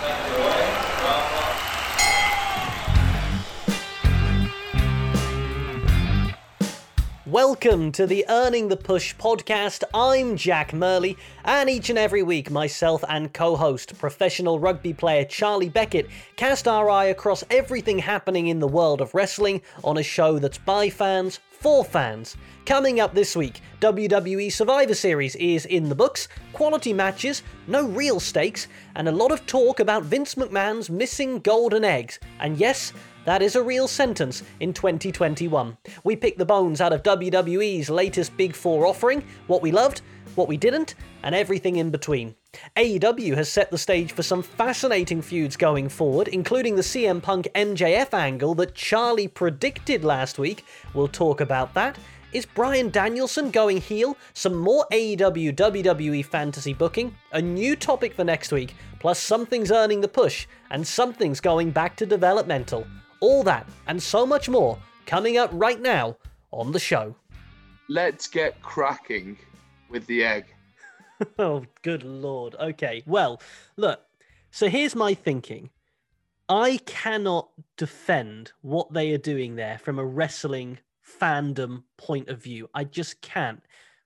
Thank you. Welcome to the Earning the Push podcast. I'm Jack Murley, and each and every week, myself and co host, professional rugby player Charlie Beckett, cast our eye across everything happening in the world of wrestling on a show that's by fans for fans. Coming up this week, WWE Survivor Series is in the books, quality matches, no real stakes, and a lot of talk about Vince McMahon's missing golden eggs. And yes, that is a real sentence in 2021. We pick the bones out of WWE's latest Big Four offering, what we loved, what we didn't, and everything in between. AEW has set the stage for some fascinating feuds going forward, including the CM Punk MJF angle that Charlie predicted last week. We'll talk about that. Is Bryan Danielson going heel? Some more AEW WWE fantasy booking, a new topic for next week, plus something's earning the push, and something's going back to developmental. All that and so much more coming up right now on the show. Let's get cracking with the egg. oh, good lord. Okay, well, look, so here's my thinking. I cannot defend what they are doing there from a wrestling fandom point of view. I just can't.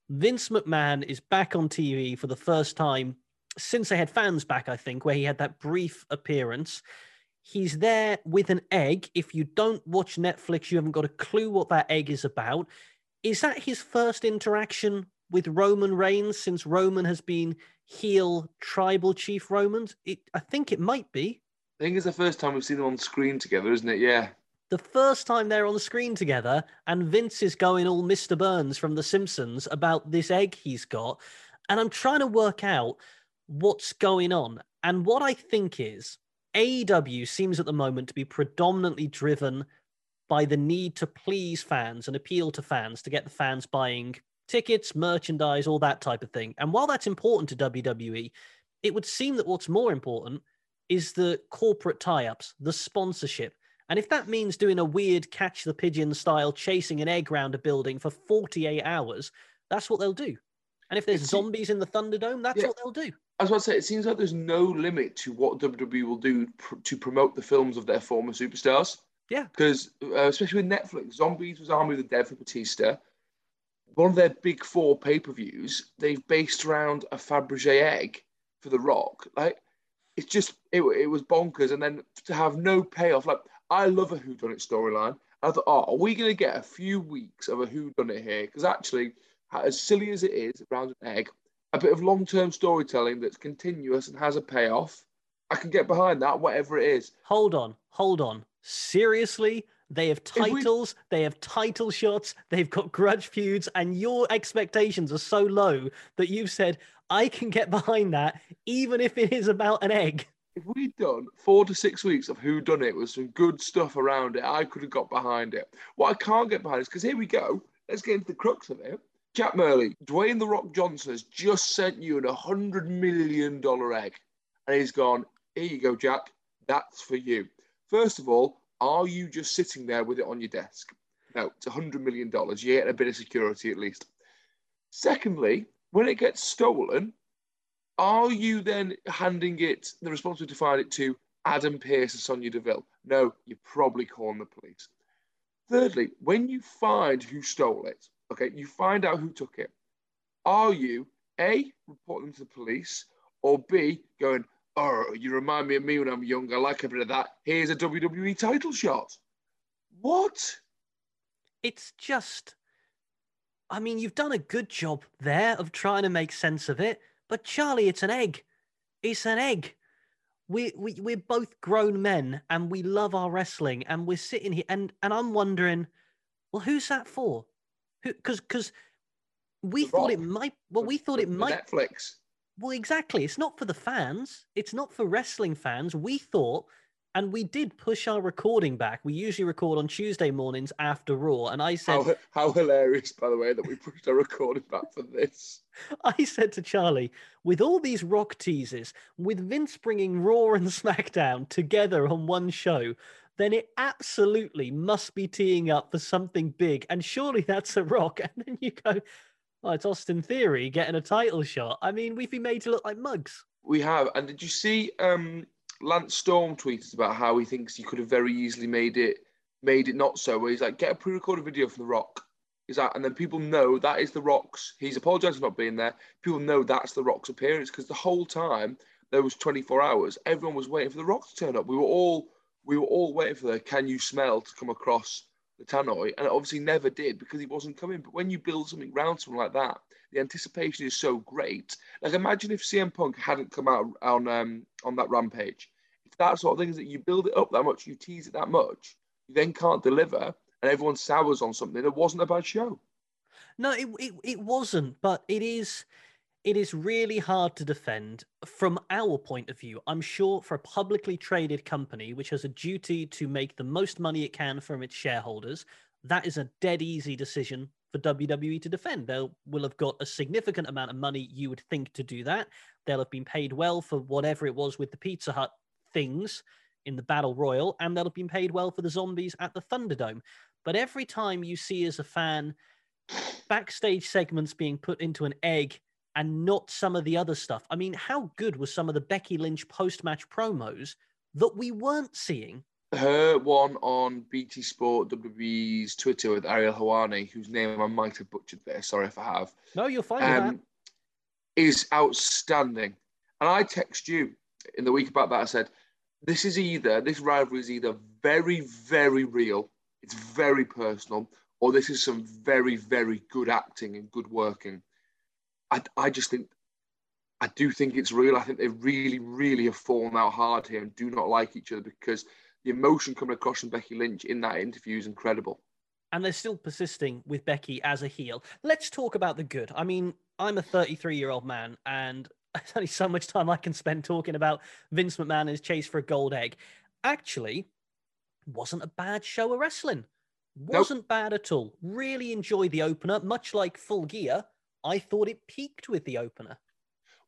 Vince McMahon is back on TV for the first time since they had fans back, I think, where he had that brief appearance. He's there with an egg. If you don't watch Netflix, you haven't got a clue what that egg is about. Is that his first interaction with Roman Reigns since Roman has been heel tribal chief Romans? It, I think it might be. I think it's the first time we've seen them on screen together, isn't it? Yeah. The first time they're on the screen together, and Vince is going all Mr. Burns from The Simpsons about this egg he's got. And I'm trying to work out what's going on. And what I think is AEW seems at the moment to be predominantly driven by the need to please fans and appeal to fans to get the fans buying tickets, merchandise, all that type of thing. And while that's important to WWE, it would seem that what's more important is the corporate tie ups, the sponsorship. And if that means doing a weird catch the pigeon style chasing an egg round a building for 48 hours, that's what they'll do. And if there's zombies in the Thunderdome, that's yeah. what they'll do. As I was about to say, it seems like there's no limit to what WWE will do pr- to promote the films of their former superstars. Yeah. Because, uh, especially with Netflix, Zombies was Army of the Dead for Batista. One of their big four pay per views, they've based around a Fabergé egg for The Rock. Like, it's just, it, it was bonkers. And then to have no payoff, like, I love a Who Done It storyline. I thought, oh, are we going to get a few weeks of a Who Done It here? Because actually, as silly as it is around an egg, a bit of long term storytelling that's continuous and has a payoff, I can get behind that, whatever it is. Hold on, hold on. Seriously? They have titles, we... they have title shots, they've got grudge feuds, and your expectations are so low that you've said, I can get behind that, even if it is about an egg. If we'd done four to six weeks of Who Done It with some good stuff around it, I could have got behind it. What I can't get behind is because here we go. Let's get into the crux of it. Jack Murley, Dwayne The Rock Johnson has just sent you an $100 million egg. And he's gone, here you go, Jack. That's for you. First of all, are you just sitting there with it on your desk? No, it's $100 million. You're getting a bit of security at least. Secondly, when it gets stolen, are you then handing it the responsibility to find it to Adam Pearce and Sonya Deville? No, you're probably calling the police. Thirdly, when you find who stole it, Okay, you find out who took it. Are you A, reporting them to the police, or B, going, oh, you remind me of me when I'm young. I like a bit of that. Here's a WWE title shot. What? It's just. I mean, you've done a good job there of trying to make sense of it, but Charlie, it's an egg. It's an egg. We, we, we're both grown men and we love our wrestling and we're sitting here and, and I'm wondering, well, who's that for? Because because we the thought Rock. it might. Well, we thought it might. Netflix. Well, exactly. It's not for the fans. It's not for wrestling fans. We thought, and we did push our recording back. We usually record on Tuesday mornings after Raw, and I said, "How, how hilarious, by the way, that we pushed our recording back for this." I said to Charlie, with all these rock teases, with Vince bringing Raw and SmackDown together on one show, then it absolutely must be teeing up for something big. And surely that's a rock. And then you go, well, it's Austin Theory getting a title shot. I mean, we've been made to look like mugs. We have. And did you see um, Lance Storm tweeted about how he thinks he could have very easily made it made it not so. Where he's like, get a pre-recorded video from The Rock. Is that, and then people know that is The Rock's. He's apologised for not being there. People know that's The Rock's appearance because the whole time there was 24 hours, everyone was waiting for The Rock to turn up. We were all we were all waiting for the "Can you smell?" to come across the tannoy, and it obviously never did because he wasn't coming. But when you build something around something like that, the anticipation is so great. Like imagine if CM Punk hadn't come out on um, on that rampage. It's that sort of thing is that you build it up that much, you tease it that much, you then can't deliver, and everyone sours on something. It wasn't a bad show. No, it, it, it wasn't, but it is it is really hard to defend from our point of view. I'm sure for a publicly traded company which has a duty to make the most money it can from its shareholders, that is a dead easy decision for WWE to defend. They will have got a significant amount of money, you would think, to do that. They'll have been paid well for whatever it was with the Pizza Hut things in the Battle Royal, and they'll have been paid well for the zombies at the Thunderdome. But every time you see as a fan backstage segments being put into an egg and not some of the other stuff, I mean, how good was some of the Becky Lynch post match promos that we weren't seeing? Her one on BT Sport WWE's Twitter with Ariel Helwani, whose name I might have butchered there. Sorry if I have. No, you're fine um, Is outstanding. And I text you in the week about that. I said, this is either, this rivalry is either very, very real, it's very personal, or this is some very, very good acting and good working. I, I just think, I do think it's real. I think they really, really have fallen out hard here and do not like each other because the emotion coming across from Becky Lynch in that interview is incredible. And they're still persisting with Becky as a heel. Let's talk about the good. I mean, I'm a 33 year old man, and there's only so much time I can spend talking about Vince McMahon and his chase for a gold egg. Actually, wasn't a bad show of wrestling. Wasn't nope. bad at all. Really enjoyed the opener, much like Full Gear. I thought it peaked with the opener.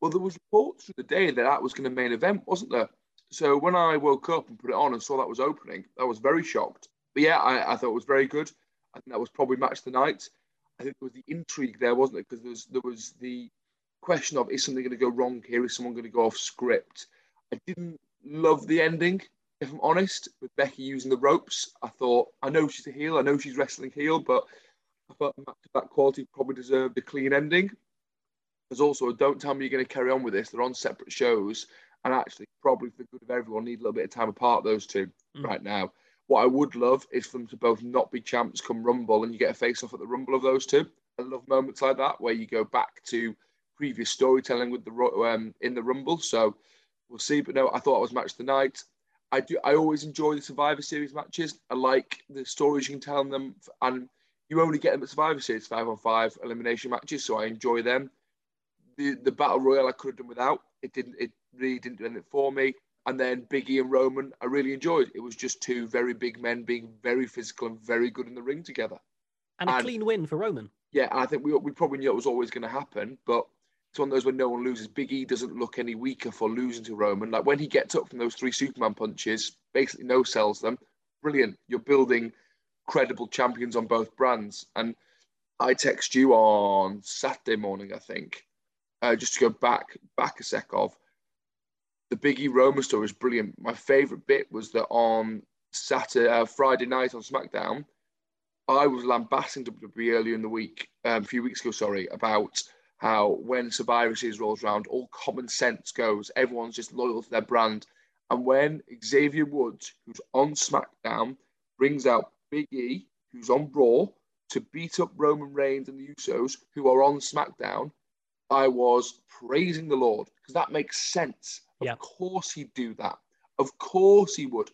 Well, there was reports the day that that was going to main event, wasn't there? So when I woke up and put it on and saw that was opening, I was very shocked. But yeah, I, I thought it was very good. I think that was probably match the night. I think there was the intrigue there, wasn't it? Because there was, there was the question of is something going to go wrong here? Is someone going to go off script? I didn't love the ending, if I'm honest, with Becky using the ropes. I thought, I know she's a heel, I know she's wrestling heel, but I thought that quality probably deserved a clean ending. There's also, don't tell me you're going to carry on with this. They're on separate shows, and actually, probably for the good of everyone, need a little bit of time apart, those two, mm. right now. What I would love is for them to both not be champs come Rumble and you get a face off at the Rumble of those two. I love moments like that where you go back to previous storytelling with the um, in the Rumble. So we'll see. But no, I thought it was match the night. I do. I always enjoy the Survivor Series matches. I like the stories you can tell them, and you only get them at Survivor Series five on five elimination matches. So I enjoy them. The the Battle Royal I could have done without. It didn't. It really didn't do anything for me. And then Biggie and Roman, I really enjoyed. It was just two very big men being very physical and very good in the ring together. And a clean win for Roman. Yeah, I think we, we probably knew it was always going to happen, but it's one of those when no one loses. Big E doesn't look any weaker for losing to Roman. Like when he gets up from those three Superman punches, basically no sells them. Brilliant. You're building credible champions on both brands. And I text you on Saturday morning, I think, uh, just to go back back a sec of the Big E Roman story is brilliant. My favourite bit was that on Saturday, uh, Friday night on SmackDown, I was lambasting WWE earlier in the week, um, a few weeks ago, sorry, about how when Survivor Series rolls around, all common sense goes. Everyone's just loyal to their brand. And when Xavier Woods, who's on SmackDown, brings out Big E, who's on Raw, to beat up Roman Reigns and the Usos, who are on SmackDown, I was praising the Lord because that makes sense. Of yeah. course he'd do that. Of course he would.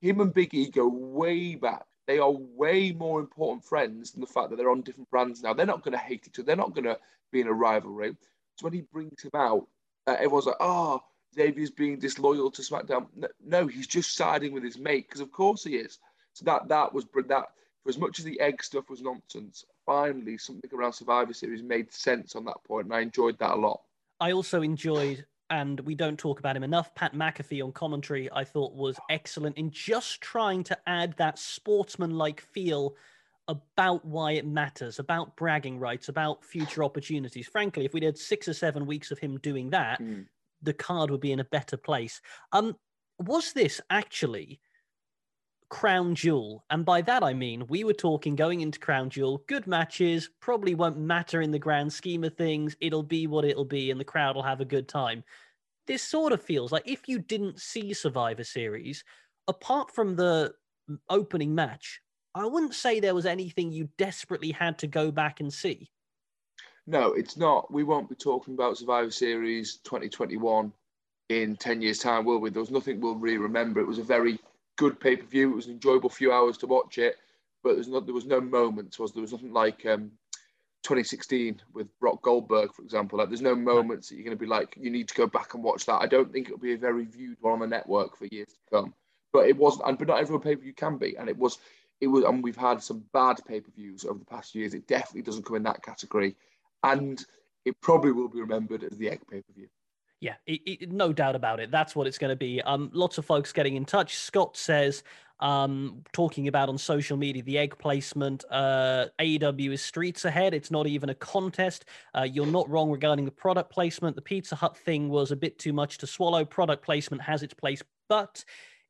Him and Big E go way back. They are way more important friends than the fact that they're on different brands now. They're not going to hate each other. They're not going to be in a rivalry. So when he brings him out, uh, everyone's like, oh, Xavier's being disloyal to SmackDown. No, he's just siding with his mate because of course he is. So that that was that for as much as the egg stuff was nonsense. Finally, something around Survivor Series made sense on that point, and I enjoyed that a lot. I also enjoyed, and we don't talk about him enough. Pat McAfee on commentary, I thought was excellent in just trying to add that sportsman-like feel about why it matters, about bragging rights, about future opportunities. Frankly, if we did six or seven weeks of him doing that, mm. the card would be in a better place. Um, was this actually Crown Jewel? And by that I mean we were talking going into Crown Jewel, good matches, probably won't matter in the grand scheme of things. It'll be what it'll be, and the crowd will have a good time. This sort of feels like if you didn't see Survivor Series, apart from the opening match, I wouldn't say there was anything you desperately had to go back and see. No, it's not. We won't be talking about Survivor Series 2021 in 10 years' time, will we? There was nothing we'll really remember. It was a very good pay per view. It was an enjoyable few hours to watch it, but there's not, there was no moments. Was there was nothing like um, 2016 with Brock Goldberg, for example. Like, there's no moments that you're going to be like, you need to go back and watch that. I don't think it'll be a very viewed one on the network for years to come. But it wasn't, and but not every pay per view can be, and it was. It was, and we've had some bad pay per views over the past years. It definitely doesn't come in that category and it probably will be remembered as the egg pay per view. Yeah, it, it, no doubt about it. That's what it's going to be. Um, lots of folks getting in touch. Scott says, um, talking about on social media the egg placement. Uh, AEW is streets ahead. It's not even a contest. Uh, you're not wrong regarding the product placement. The Pizza Hut thing was a bit too much to swallow. Product placement has its place, but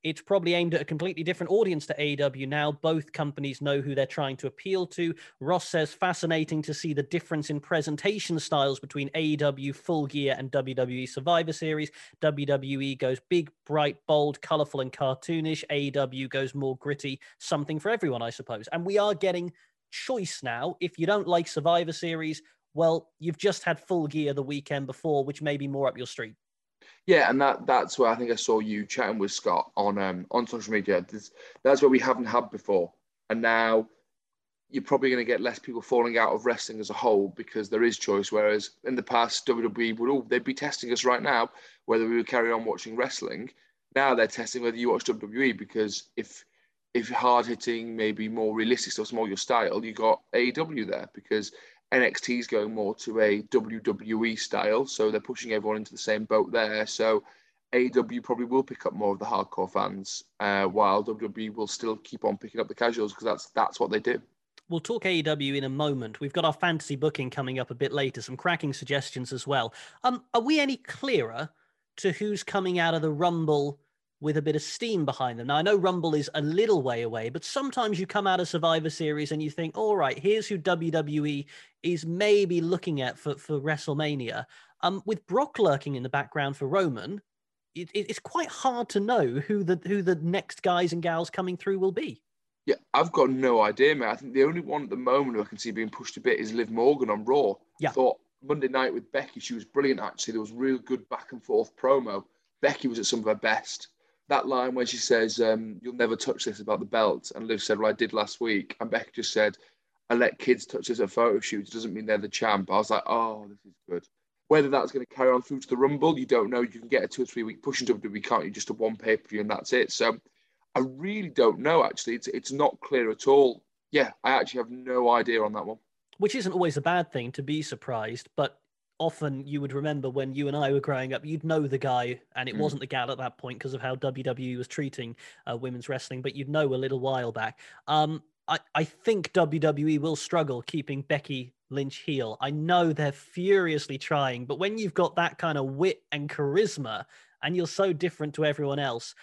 it's probably aimed at a completely different audience to AEW now. Both companies know who they're trying to appeal to. Ross says, fascinating to see the difference in presentation styles between AEW Full Gear and WWE Survivor Series. WWE goes big, bright, bold, colorful, and cartoonish. AEW goes more gritty, something for everyone, I suppose. And we are getting choice now. If you don't like Survivor Series, well, you've just had Full Gear the weekend before, which may be more up your street. Yeah, and that that's where I think I saw you chatting with Scott on um, on social media. This, that's what we haven't had before, and now you're probably going to get less people falling out of wrestling as a whole because there is choice. Whereas in the past, WWE would all they'd be testing us right now whether we would carry on watching wrestling. Now they're testing whether you watch WWE because if if hard hitting, maybe more realistic stuff's more your style, you got AEW there because NXT is going more to a WWE style, so they're pushing everyone into the same boat there. So AEW probably will pick up more of the hardcore fans, uh, while WWE will still keep on picking up the casuals because that's that's what they do. We'll talk AEW in a moment. We've got our fantasy booking coming up a bit later, some cracking suggestions as well. Um, are we any clearer to who's coming out of the Rumble with a bit of steam behind them. Now, I know Rumble is a little way away, but sometimes you come out of Survivor Series and you think, all right, here's who WWE is maybe looking at for, for WrestleMania. Um, with Brock lurking in the background for Roman, it, it's quite hard to know who the who the next guys and gals coming through will be. Yeah, I've got no idea, man. I think the only one at the moment who I can see being pushed a bit is Liv Morgan on Raw. Yeah. I thought Monday night with Becky, she was brilliant, actually. There was real good back and forth promo. Becky was at some of her best that line where she says, um, "You'll never touch this about the belt," and Liv said, "Well, I did last week," and Becky just said, "I let kids touch this at photo shoots. Doesn't mean they're the champ." I was like, "Oh, this is good." Whether that's going to carry on through to the Rumble, you don't know. You can get a two or three week push into WWE, can't you? Just a one pay per view and that's it. So I really don't know. Actually, it's it's not clear at all. Yeah, I actually have no idea on that one. Which isn't always a bad thing to be surprised, but often you would remember when you and I were growing up, you'd know the guy, and it mm. wasn't the gal at that point because of how WWE was treating uh, women's wrestling, but you'd know a little while back. Um, I, I think WWE will struggle keeping Becky Lynch heel. I know they're furiously trying, but when you've got that kind of wit and charisma, and you're so different to everyone else,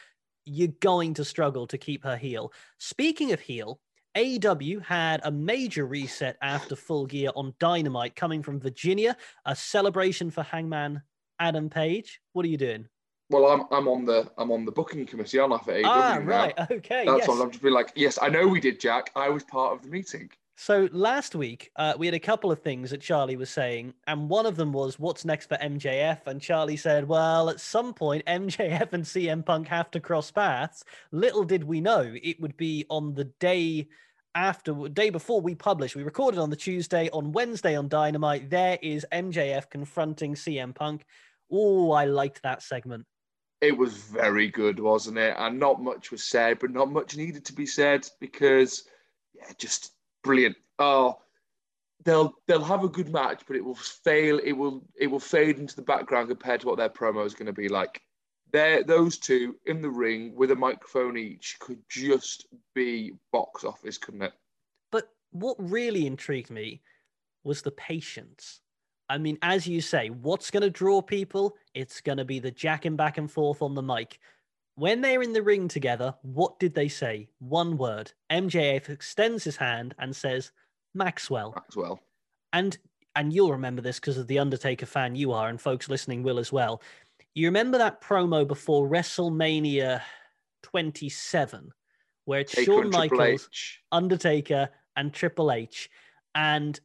you're going to struggle to keep her heel. Speaking of heel, AEW had a major reset after Full Gear on Dynamite coming from Virginia, a celebration for Hangman Adam Page. What are you doing? Well, I'm I'm on the I'm on the booking committee on for AEW. Ah, right. Okay. That's yes. what I'm just be like. Yes, I know we did, Jack. I was part of the meeting. So last week, uh, we had a couple of things that Charlie was saying, and one of them was, "What's next for MJF?" And Charlie said, "Well, at some point, MJF and CM Punk have to cross paths." Little did we know it would be on the day after day before we published. We recorded on the Tuesday. On Wednesday on Dynamite, there is MJF confronting CM Punk. Oh, I liked that segment. It was very good, wasn't it? And not much was said, but not much needed to be said because, yeah, just brilliant. Oh, they'll they'll have a good match, but it will fail. It will it will fade into the background compared to what their promo is going to be like there, those two in the ring with a microphone each could just be box office, couldn't it? But what really intrigued me was the patience. I mean, as you say, what's going to draw people? It's going to be the jacking back and forth on the mic. When they're in the ring together, what did they say? One word. MJF extends his hand and says, Maxwell. Maxwell. And and you'll remember this because of the Undertaker fan you are, and folks listening will as well. You remember that promo before WrestleMania 27, where it's Taker Shawn Michaels, Undertaker, and Triple H. And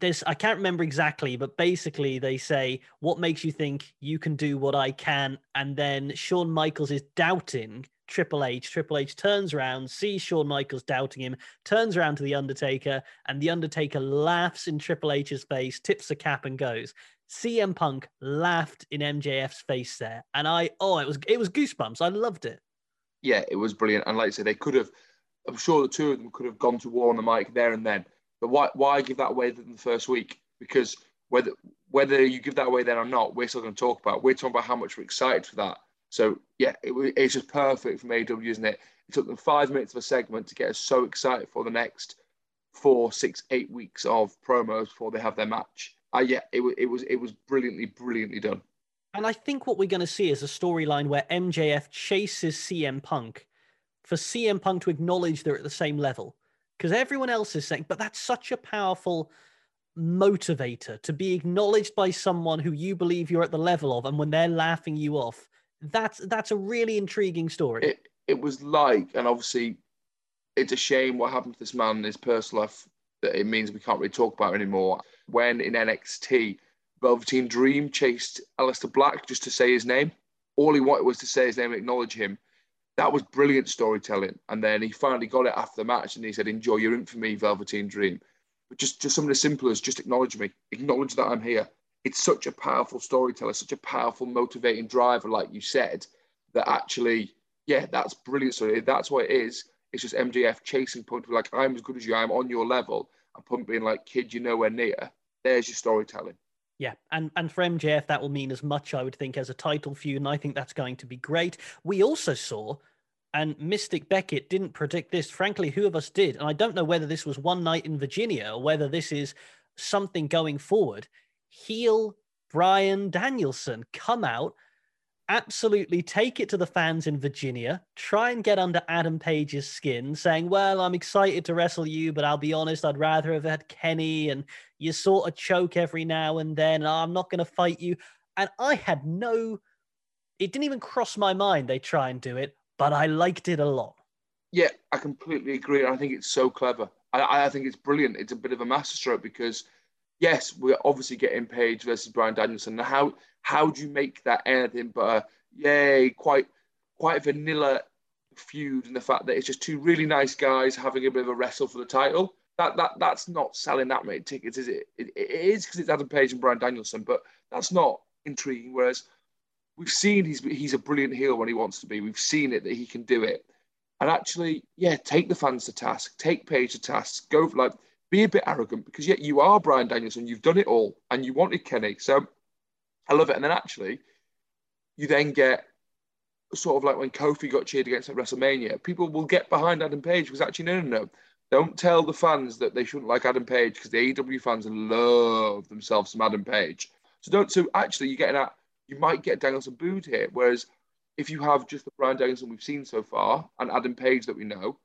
there's, I can't remember exactly, but basically they say, What makes you think you can do what I can? And then Shawn Michaels is doubting Triple H. Triple H turns around, sees Shawn Michaels doubting him, turns around to The Undertaker, and The Undertaker laughs in Triple H's face, tips the cap, and goes. CM Punk laughed in MJF's face there. And I, oh, it was, it was goosebumps. I loved it. Yeah, it was brilliant. And like I said, they could have, I'm sure the two of them could have gone to war on the mic there and then. But why, why give that away in the first week? Because whether whether you give that away then or not, we're still going to talk about. It. We're talking about how much we're excited for that. So yeah, it, it's just perfect from AW, isn't it? It took them five minutes of a segment to get us so excited for the next four, six, eight weeks of promos before they have their match. Uh, yeah, it, it was it was brilliantly, brilliantly done. And I think what we're going to see is a storyline where MJF chases CM Punk for CM Punk to acknowledge they're at the same level. Because everyone else is saying, but that's such a powerful motivator to be acknowledged by someone who you believe you're at the level of, and when they're laughing you off, that's that's a really intriguing story. It it was like, and obviously, it's a shame what happened to this man in his personal life that it means we can't really talk about anymore. When in NXT, Velveteen Dream chased Aleister Black just to say his name. All he wanted was to say his name and acknowledge him. That was brilliant storytelling. And then he finally got it after the match and he said, Enjoy your infamy, Velveteen Dream. But just, just something as simple as just acknowledge me, acknowledge that I'm here. It's such a powerful storyteller, such a powerful motivating driver, like you said, that actually, yeah, that's brilliant story. That's what it is. It's just MJF chasing Punk like, I'm as good as you, I'm on your level. And Punk being like, kid, you're nowhere near. There's your storytelling. Yeah, and and for MJF that will mean as much, I would think, as a title feud, and I think that's going to be great. We also saw, and Mystic Beckett didn't predict this. Frankly, who of us did? And I don't know whether this was one night in Virginia or whether this is something going forward. Heel Bryan Danielson come out, absolutely take it to the fans in Virginia, try and get under Adam Page's skin, saying, Well, I'm excited to wrestle you, but I'll be honest, I'd rather have had Kenny, and you sort of choke every now and then. And I'm not going to fight you. And I had no, it didn't even cross my mind they try and do it, but I liked it a lot. Yeah, I completely agree. I think it's so clever. I, I think it's brilliant. It's a bit of a masterstroke because, yes, we're obviously getting Page versus Bryan Danielson. Now, how how do you make that anything but a yay, quite quite vanilla feud and the fact that it's just two really nice guys having a bit of a wrestle for the title? That that that's not selling that many tickets, is it? It, it is because it's Adam Page and Bryan Danielson, but that's not intriguing. Whereas we've seen he's he's a brilliant heel when he wants to be. We've seen it that he can do it. And actually, yeah, take the fans to task, take Page to task, go for like be a bit arrogant because yet you are Bryan Danielson, you've done it all, and you wanted Kenny. So I love it. And then actually, you then get sort of like when Kofi got cheered against at WrestleMania, people will get behind Adam Page because actually, no, no, no. Don't tell the fans that they shouldn't like Adam Page because the AEW fans love themselves some Adam Page. So don't. So actually, you're getting at you might get Danielson booed here. Whereas if you have just the Bryan Danielson we've seen so far and Adam Page that we know,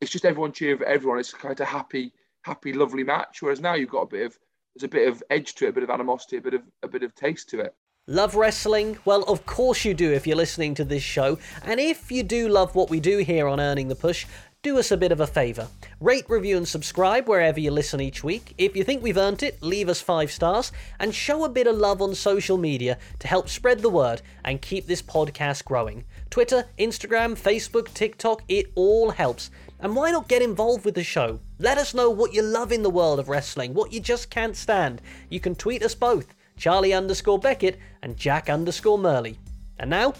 it's just everyone cheering for everyone. It's kind of happy, happy, lovely match. Whereas now you've got a bit of there's a bit of edge to it, a bit of animosity, a bit of a bit of taste to it. Love wrestling? Well, of course you do if you're listening to this show. And if you do love what we do here on Earning the Push, do us a bit of a favour. Rate, review, and subscribe wherever you listen each week. If you think we've earned it, leave us five stars and show a bit of love on social media to help spread the word and keep this podcast growing. Twitter, Instagram, Facebook, TikTok, it all helps. And why not get involved with the show? Let us know what you love in the world of wrestling, what you just can't stand. You can tweet us both, Charlie underscore Beckett and Jack underscore Murley. And now,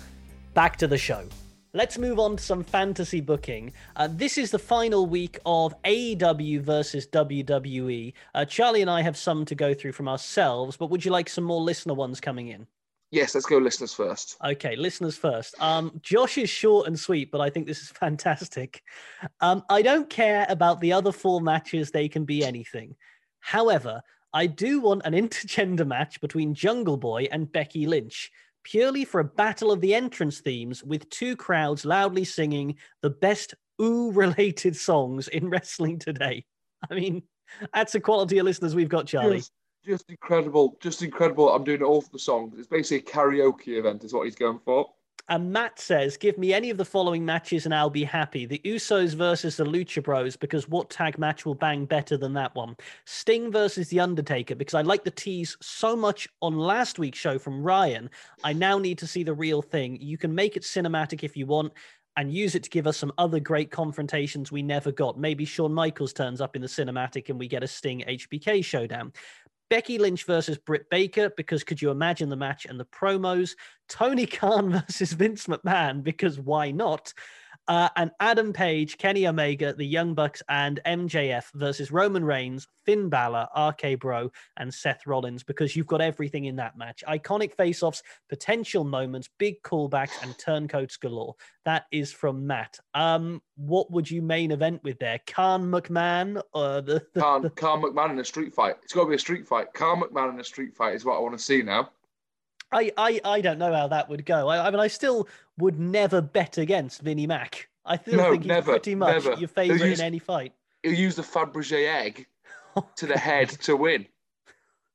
back to the show. Let's move on to some fantasy booking. Uh, this is the final week of AEW versus WWE. Uh, Charlie and I have some to go through from ourselves, but would you like some more listener ones coming in? Yes, let's go listeners first. Okay, listeners first. Um, Josh is short and sweet, but I think this is fantastic. Um, I don't care about the other four matches, they can be anything. However, I do want an intergender match between Jungle Boy and Becky Lynch. purely for a battle of the entrance themes with two crowds loudly singing the best ooh related songs in wrestling today. I mean, that's the quality of listeners we've got, Charlie. Just, just incredible, just incredible. I'm doing all the songs. It's basically a karaoke event, is what he's going for. And Matt says, give me any of the following matches and I'll be happy. The Usos versus the Lucha Bros, because what tag match will bang better than that one? Sting versus The Undertaker, because I like the tease so much on last week's show from Ryan. I now need to see the real thing. You can make it cinematic if you want and use it to give us some other great confrontations we never got. Maybe Shawn Michaels turns up in the cinematic and we get a Sting HBK showdown. Becky Lynch versus Britt Baker because could you imagine the match and the promos? Tony Khan versus Vince McMahon because why not? Uh, and Adam Page, Kenny Omega, the Young Bucks, and MJF versus Roman Reigns, Finn Balor, RK Bro, and Seth Rollins because you've got everything in that match. Iconic face offs, potential moments, big callbacks, and turncoats galore. That is from Matt. Um, what would you main event with there? Khan McMahon or the, the, Khan, the... Khan McMahon in a street fight. It's got to be a street fight. Khan McMahon in a street fight is what I want to see now. I, I, I don't know how that would go. I, I mean, I still would never bet against Vinnie Mac. I still No, think he's never, pretty much never. your favourite use- in any fight. He'll use the Fabergé egg to the head to win.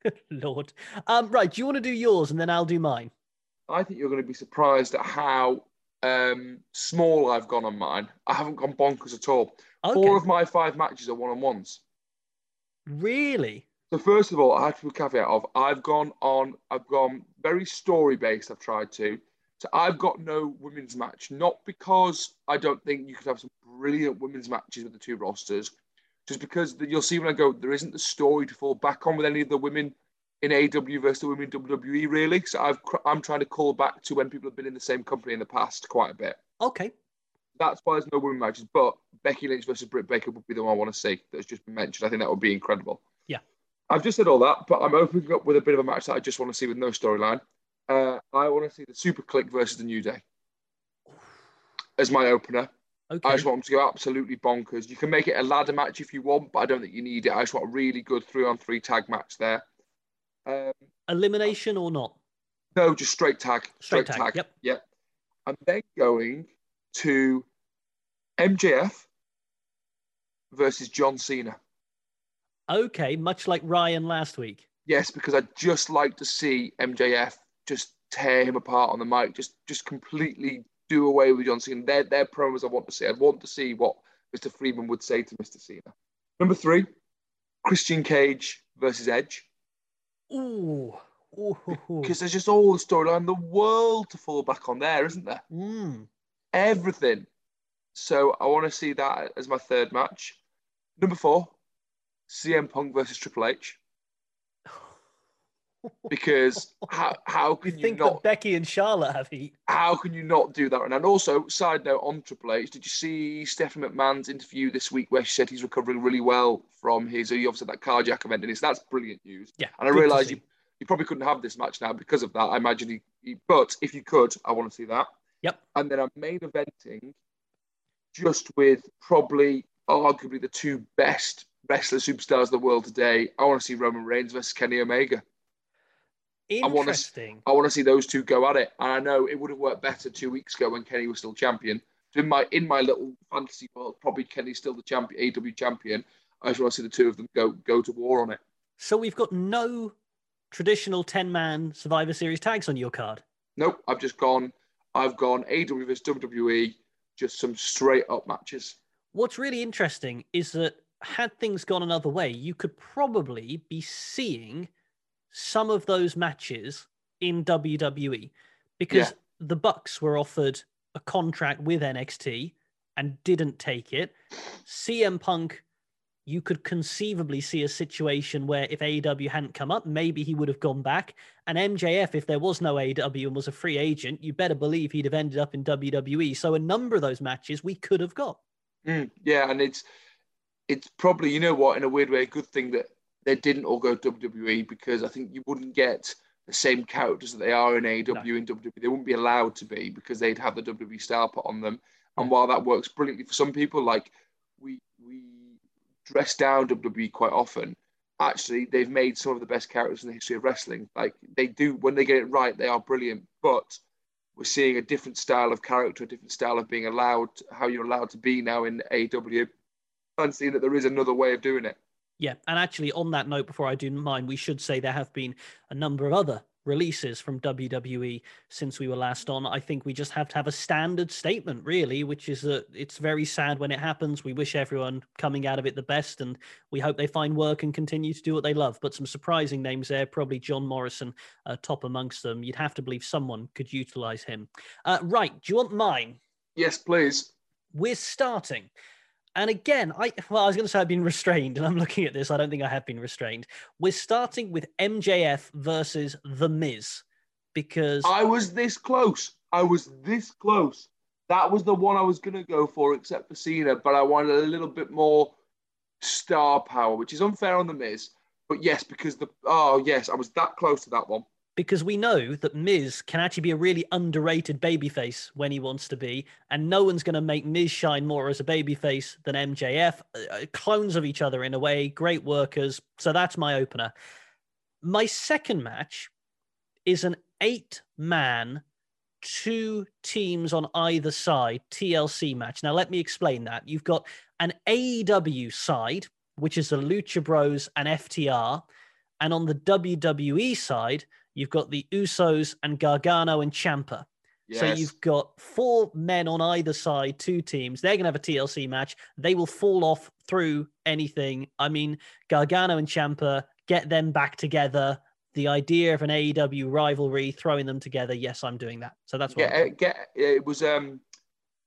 Good Lord. Um, right, do you want to do yours and then I'll do mine? I think you're going to be surprised at how um, small I've gone on mine. I haven't gone bonkers at all. Okay. Four of my five matches are one on ones. Really? So first of all, I have to put a caveat of I've gone on, I've gone very story based. I've tried to. So I've got no women's match, not because I don't think you could have some brilliant women's matches with the two rosters, just because you'll see when I go, there isn't the story to fall back on with any of the women in AW versus the women in WWE really. So I've, I'm trying to call back to when people have been in the same company in the past quite a bit. Okay. That's why there's no women matches. But Becky Lynch versus Britt Baker would be the one I want to see. That's just been mentioned. I think that would be incredible. I've just said all that, but I'm opening up with a bit of a match that I just want to see with no storyline. Uh, I want to see the SuperKliq versus the New Day as my opener. Okay. I just want them to go absolutely bonkers. You can make it a ladder match if you want, but I don't think you need it. I just want a really good three on three tag match there. Um, Elimination or not? no, just straight tag. Straight tag, yep. Yep. I'm then going to MJF versus John Cena. Okay, much like Ryan last week. Yes, because I'd just like to see MJF just tear him apart on the mic, just just completely do away with John Cena. They're, they're promos I want to see. I'd want to see what Mr. Friedman would say to Mr. Cena. Number three, Christian Cage versus Edge. Ooh. Ooh. Because there's just all the storyline, the world to fall back on there, isn't there? Mm. everything. So I want to see that as my third match. Number four, CM Punk versus Triple H. Because how how can you think not that Becky and Charlotte have heat? how can you not do that? And also, side note on Triple H, did you see Stephanie McMahon's interview this week where she said he's recovering really well from his he obviously that cardiac event and it's that's brilliant news. Yeah. And I realise you you probably couldn't have this match now because of that. I imagine he, he but if you could, I want to see that. Yep. And then I'm main eventing just with probably arguably the two best wrestler superstars of the world today. I want to see Roman Reigns versus Kenny Omega. Interesting. I want to see those two go at it. And I know it would have worked better two weeks ago when Kenny was still champion. So in my in my little fantasy world, probably Kenny's still the champion, AW champion. I just want to see the two of them go go to war on it. So we've got no traditional 10 man Survivor Series tags on your card. Nope, I've just gone. I've gone AW versus WWE, just some straight up matches. What's really interesting is that had things gone another way, you could probably be seeing some of those matches in WWE because Yeah. the Bucks were offered a contract with NXT and didn't take it. CM Punk, you could conceivably see a situation where if AEW hadn't come up, maybe he would have gone back. And MJF, if there was no AEW and was a free agent, you better believe he'd have ended up in WWE. So a number of those matches we could have got. Mm, yeah, and it's it's probably you know what in a weird way a good thing that they didn't all go WWE because I think you wouldn't get the same characters that they are in AEW and WWE. They wouldn't be allowed to be because they'd have the WWE star put on them. And Yeah. while that works brilliantly for some people, like we we dress down WWE quite often. actually they've made some of the best characters in the history of wrestling. Like they do when they get it right, they are brilliant. But we're seeing a different style of character, a different style of being allowed, how you're allowed to be now in AEW, and see that there is another way of doing it. Yeah, and actually, on that note, before I do mine, we should say there have been a number of other releases from WWE since we were last on. I think we just have to have a standard statement, really, which is that it's very sad when it happens. We wish everyone coming out of it the best, and we hope they find work and continue to do what they love. But some surprising names there, probably John Morrison, uh, top amongst them. You'd have to believe someone could utilize him. Uh, right, do you want mine? Yes, please. We're starting and again, I well, I was going to say I've been restrained, and I'm looking at this. I don't think I have been restrained. We're starting with MJF versus The Miz because I was this close. I was this close. That was the one I was going to go for, except for Cena, but I wanted a little bit more star power, which is unfair on The Miz. But yes, because the oh yes, I was that close to that one because we know that Miz can actually be a really underrated babyface when he wants to be, and no one's going to make Miz shine more as a babyface than MJF. Uh, uh, clones of each other in a way, great workers. So that's my opener. My second match is an eight man, two teams on either side TLC match. Now, let me explain that. You've got an AEW side, which is the Lucha Bros and FTR. And on the WWE side, You've got the Usos and Gargano and Ciampa. Yes. So you've got four men on either side, two teams. They're going to have a TLC match. They will fall off through anything. I mean, Gargano and Ciampa get them back together. The idea of an AEW rivalry, throwing them together. Yes, I'm doing that. So that's what. Yeah, get, it was um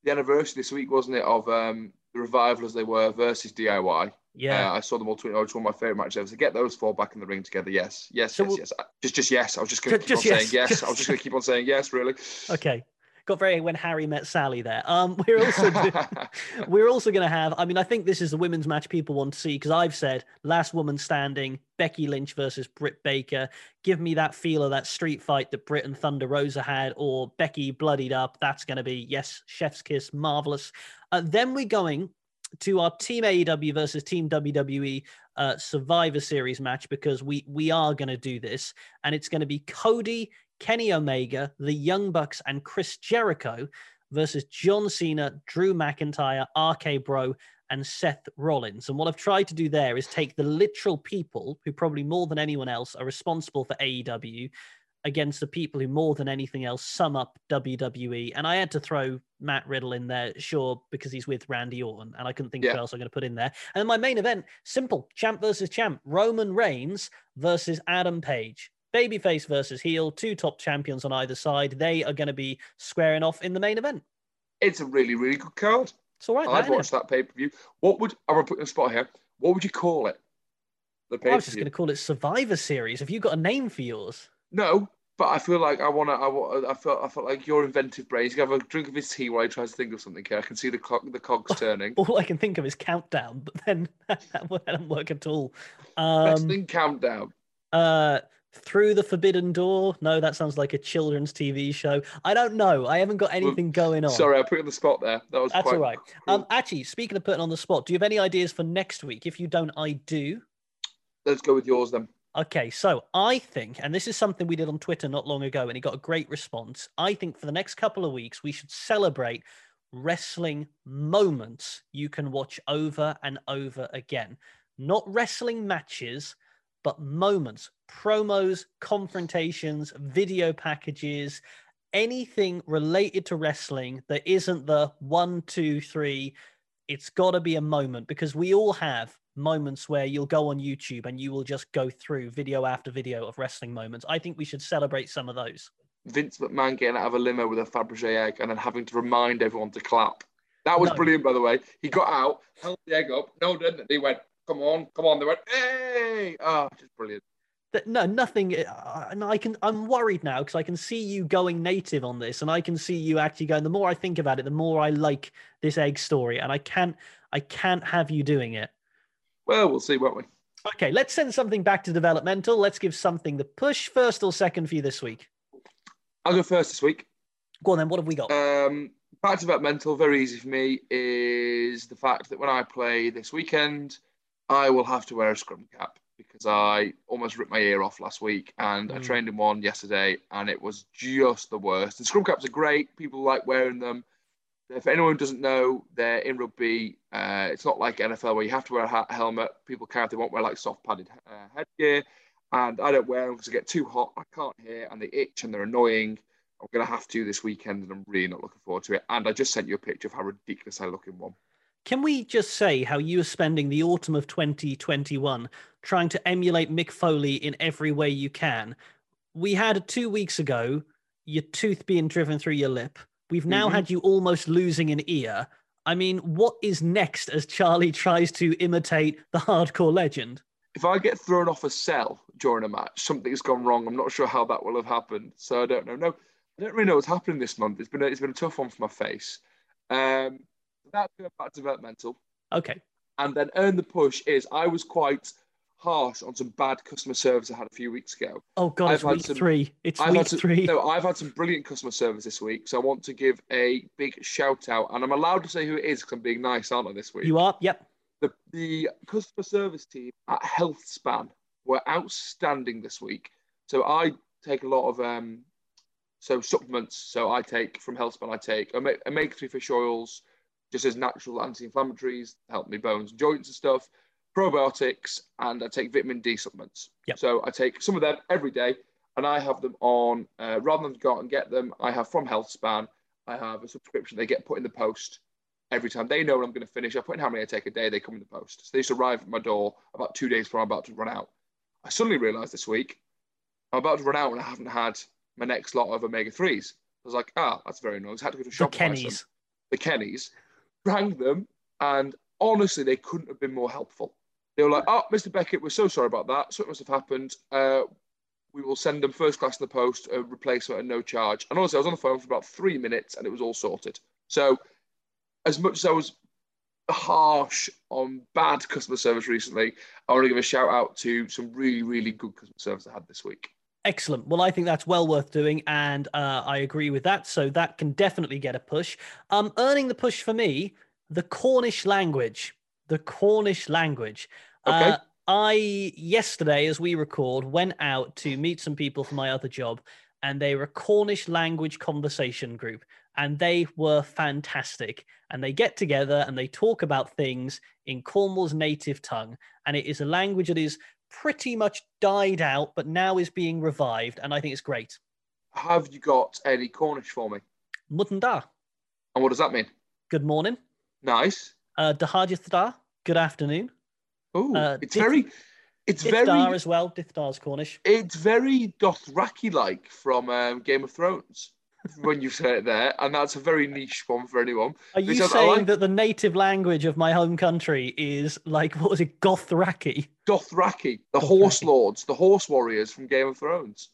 the anniversary this week, wasn't it, of um the revival as they were versus DIY. Yeah, uh, I saw them all tweet. Oh, it's one of my favorite matches ever. So get those four back in the ring together. Yes, yes, so yes, yes. Just, just yes. I was just going to keep on yes, saying yes. Just... I was just going to keep on saying yes. Really. Okay. Got very when Harry met Sally there. Um, we're also we're also going to have. I mean, I think this is the women's match people want to see because I've said last woman standing, Becky Lynch versus Britt Baker. Give me that feel of that street fight that Britt and Thunder Rosa had, or Becky bloodied up. That's going to be yes, chef's kiss, marvelous. Uh, then we're going to our Team AEW versus Team WWE uh, Survivor Series match because we we are going to do this, and it's going to be Cody, Kenny Omega, the Young Bucks, and Chris Jericho versus John Cena, Drew McIntyre, RK Bro, and Seth Rollins. And what I've tried to do there is take the literal people who probably more than anyone else are responsible for AEW against the people who more than anything else sum up WWE. And I had to throw Matt Riddle in there, sure, because he's with Randy Orton, and I couldn't think yeah. of what else I'm going to put in there. And my main event, simple: champ versus champ, Roman Reigns versus Adam Page. Babyface versus heel, two top champions on either side. They are going to be squaring off in the main event. It's a really, really good card. It's all right. I've watched that pay per view. What would I'm going to put in a spot here? What would you call it? The I was just going to call it Survivor Series. Have you got a name for yours? No, but I feel like I want to. I, I felt. I felt like your inventive brain. He's gonna have a drink of his tea while he tries to think of something. Here, I can see the clock, the cogs turning. All I can think of is countdown, but then that wouldn't work at all. Um, Best thing countdown. Uh, through the forbidden door. No, that sounds like a children's TV show. I don't know. I haven't got anything well, going on. Sorry, I put you on the spot there. That was that's all right. Um, actually, speaking of putting on the spot, do you have any ideas for next week? If you don't, I do. Let's go with yours then. Okay, so I think, and this is something we did on Twitter not long ago, and it got a great response. I think for the next couple of weeks, we should celebrate wrestling moments you can watch over and over again. Not wrestling matches, but moments, promos, confrontations, video packages, anything related to wrestling that isn't the one, two, three. It's got to be a moment because we all have moments where you'll go on YouTube and you will just go through video after video of wrestling moments. I think we should celebrate some of those. Vince McMahon getting out of a limo with a Fabergé egg and then having to remind everyone to clap. That was no. brilliant, by the way. He got out, held the egg up. No, didn't. He went, "Come on, come on." They went, "Hey!" Ah, oh, just brilliant. No, nothing. Uh, and I can. I'm worried now because I can see you going native on this, and I can see you actually going. The more I think about it, the more I like this egg story, and I can't. I can't have you doing it. Well, we'll see, won't we? Okay, let's send something back to developmental. Let's give something the push first or second for you this week. I'll go first this week. Go on then. What have we got? Um, back to developmental, very easy for me, is the fact that when I play this weekend, I will have to wear a scrum cap because I almost ripped my ear off last week, and I Mm. trained in one yesterday, and it was just the worst. And scrum caps are great; people like wearing them. If anyone doesn't know, they're in rugby. Uh, it's not like NFL where you have to wear a ha- helmet. People can't; they won't wear like soft padded uh, headgear. And I don't wear them because I get too hot. I can't hear, and they itch, and they're annoying. I'm gonna have to this weekend, and I'm really not looking forward to it. And I just sent you a picture of how ridiculous I look in one. Can we just say how you are spending the autumn of 2021 trying to emulate Mick Foley in every way you can? We had two weeks ago your tooth being driven through your lip. We've now Mhm. had you almost losing an ear. I mean, what is next as Charlie tries to imitate the hardcore legend? if I get thrown off a cell during a match, something's gone wrong. I'm not sure how that will have happened, so I don't know. No, I don't really know what's happening this month. It's been a, it's been a tough one for my face. Um, that's to developmental, Okay. and then earn the push is I was quite harsh on some bad customer service I had a few weeks ago. Oh God, I've it's week some- three. It's I've week some, three. no, I've had some brilliant customer service this week, so I want to give a big shout out, and I'm allowed to say who it is because I'm being nice, aren't I? This week, You are? Yep. the, the customer service team at HealthSpan were outstanding this week. So I take a lot of um, so supplements. So I take from HealthSpan, I take ome- omega-3 fish oils, just as natural anti-inflammatories, help me bones and joints and stuff, probiotics, and I take vitamin D supplements. Yep. So I take some of them every day, and I have them on uh, rather than go out and get them. I have from HealthSpan. I have a subscription. They get put in the post every time. They know when I'm going to finish. I put in how many I take a day. They come in the post. So they to arrive at my door about two days before I'm about to run out. I suddenly realised this week I'm about to run out and I haven't had my next lot of omega threes. I was like, ah, that's very nice. I had to go to The shop. some. Kennys. The Kennys, rang them, and honestly, they couldn't have been more helpful. They were like, oh, Mr. Beckett, we're so sorry about that. Something must have happened. Uh, we will send them first class in the post, a replacement at no charge. And honestly, I was on the phone for about three minutes and it was all sorted. So, as much as I was harsh on bad customer service recently, I want to give a shout out to some really, really good customer service I had this week. Excellent. Well, I think that's well worth doing, and uh, I agree with that. So that can definitely get a push. Um, earning the push for me, the Cornish language. The Cornish language. Okay. Uh, I yesterday, as we record, went out to meet some people for my other job, and they were a Cornish language conversation group, and they were fantastic. And they get together and they talk about things in Cornwall's native tongue, and it is a language that is pretty much died out, but now is being revived, and I think it's great. Have you got any Cornish for me? Myttin da. And what does that mean? Good morning. Nice. Uh, da. Good afternoon. Oh, Uh, it's Dith- very, it's Dithdar very, as well. Dithdar's Cornish. it's very Dothraki like from um, Game of Thrones when you say it there, and that's a very niche one for anyone. Are you saying like- that the native language of my home country is like what was it, Gothraki? Dothraki, the Dothraki. horse lords, the horse warriors from Game of Thrones.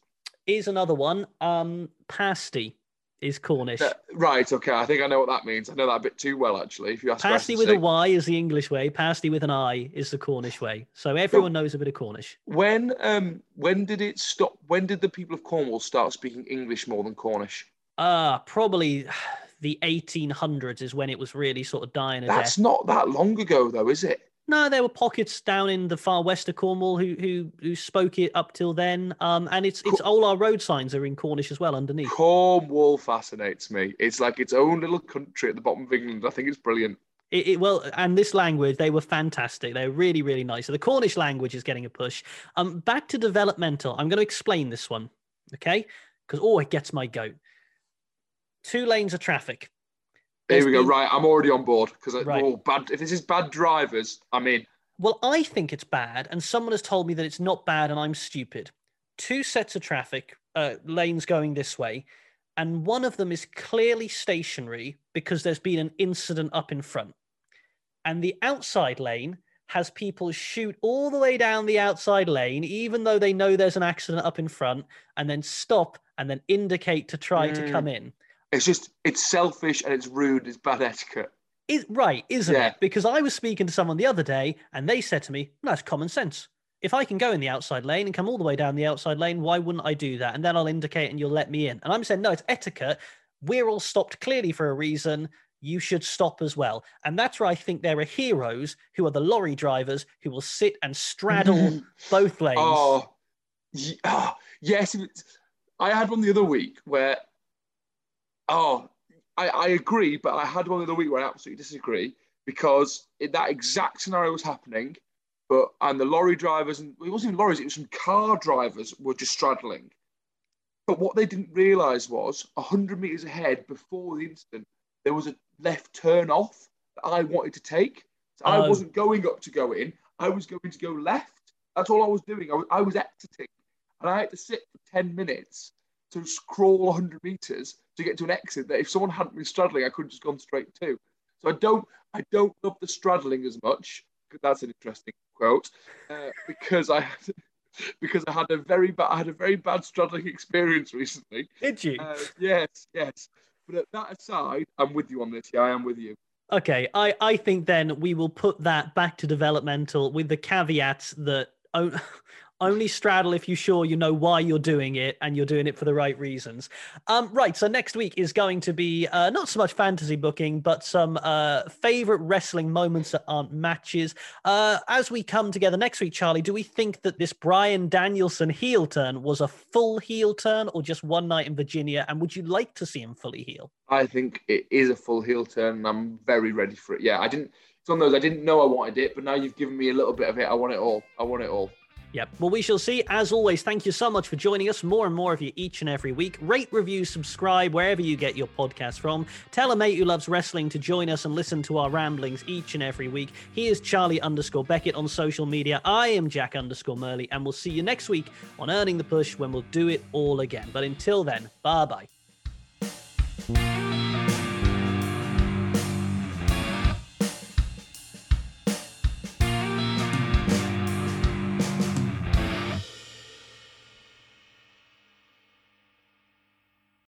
Is another one. Um, pasty is Cornish. Uh, right, okay, I think I know what that means. I know that a bit too well, actually. If you ask Pasty with a Y is the English way. Pasty with an I is the Cornish way. So everyone knows a bit of Cornish. When um when did it stop? When did the people of Cornwall start speaking English more than Cornish? Uh, probably the 1800s is when it was really sort of dying That's death. not that long ago, though, is it? No, there were pockets down in the far west of Cornwall who who who spoke it up till then. Um, and it's it's all our road signs are in Cornish as well underneath. Cornwall fascinates me. It's like its own little country at the bottom of England. I think it's brilliant. It, it, well, and this language, they were fantastic. They were really, really nice. So the Cornish language is getting a push. Um, back to developmental. I'm going to explain this one, okay? Because oh, it gets my goat. Two lanes of traffic. Here we go. been- Right, I'm already on board because Right. oh, bad. If this is bad drivers, I'm in. Well, I think it's bad, and someone has told me that it's not bad, and I'm stupid. Two sets of traffic uh, lanes going this way, and one of them is clearly stationary because there's been an incident up in front. And the outside lane has people shoot all the way down the outside lane, even though they know there's an accident up in front, and then stop and then indicate to try to Mm. come in. It's just it's selfish and it's rude. It's bad etiquette. Is right, isn't Yeah. it? Because I was speaking to someone the other day and they said to me, that's common sense. If I can go in the outside lane and come all the way down the outside lane, why wouldn't I do that? And then I'll indicate and you'll let me in. And I'm saying, no, it's etiquette. We're all stopped clearly for a reason. you should stop as well. And that's where I think there are heroes who are the lorry drivers who will sit and straddle both lanes. Oh, ah, yes. I had one the other week where, oh, I, I agree, but I had one the other week where I absolutely disagree because it, that exact scenario was happening, but and the lorry drivers and it wasn't even lorries, it was some car drivers were just straddling. But what they didn't realise was hundred meters ahead before the incident, there was a left turn off that I wanted to take. So I Oh. wasn't going up to go in. I was going to go left. That's all I was doing. I was, I was exiting, and I had to sit for ten minutes to s- crawl 100 meters to get to an exit that if someone hadn't been straddling, I could have just gone straight to. So I don't, I don't love the straddling as much. That's an interesting quote uh, because I had, because I had a very bad, I had a very bad straddling experience recently. Did you? Uh, yes, yes. But at that aside, I'm with you on this. Yeah, I am with you. Okay, I, I think then we will put that back to developmental with the caveats that only straddle if you're sure you know why you're doing it and you're doing it for the right reasons. Um, right, so next week is going to be uh, not so much fantasy booking, but some uh, favorite wrestling moments that aren't matches. Uh, as we come together next week, Charlie, do we think that this Bryan Danielson heel turn was a full heel turn or just one night in Virginia? And would you like to see him fully heel? I think it is a full heel turn, and I'm very ready for it. Yeah, I didn't. It's one of those I didn't know I wanted it, but now you've given me a little bit of it. I want it all. I want it all. Yep. Well, we shall see. As always, thank you so much for joining us. More and more of you each and every week. Rate, review, subscribe wherever you get your podcast from. Tell a mate who loves wrestling to join us and listen to our ramblings each and every week. He is Charlie underscore Beckett on social media. I am Jack underscore Murley, and we'll see you next week on Earning the Push when we'll do it all again. But until then, bye bye.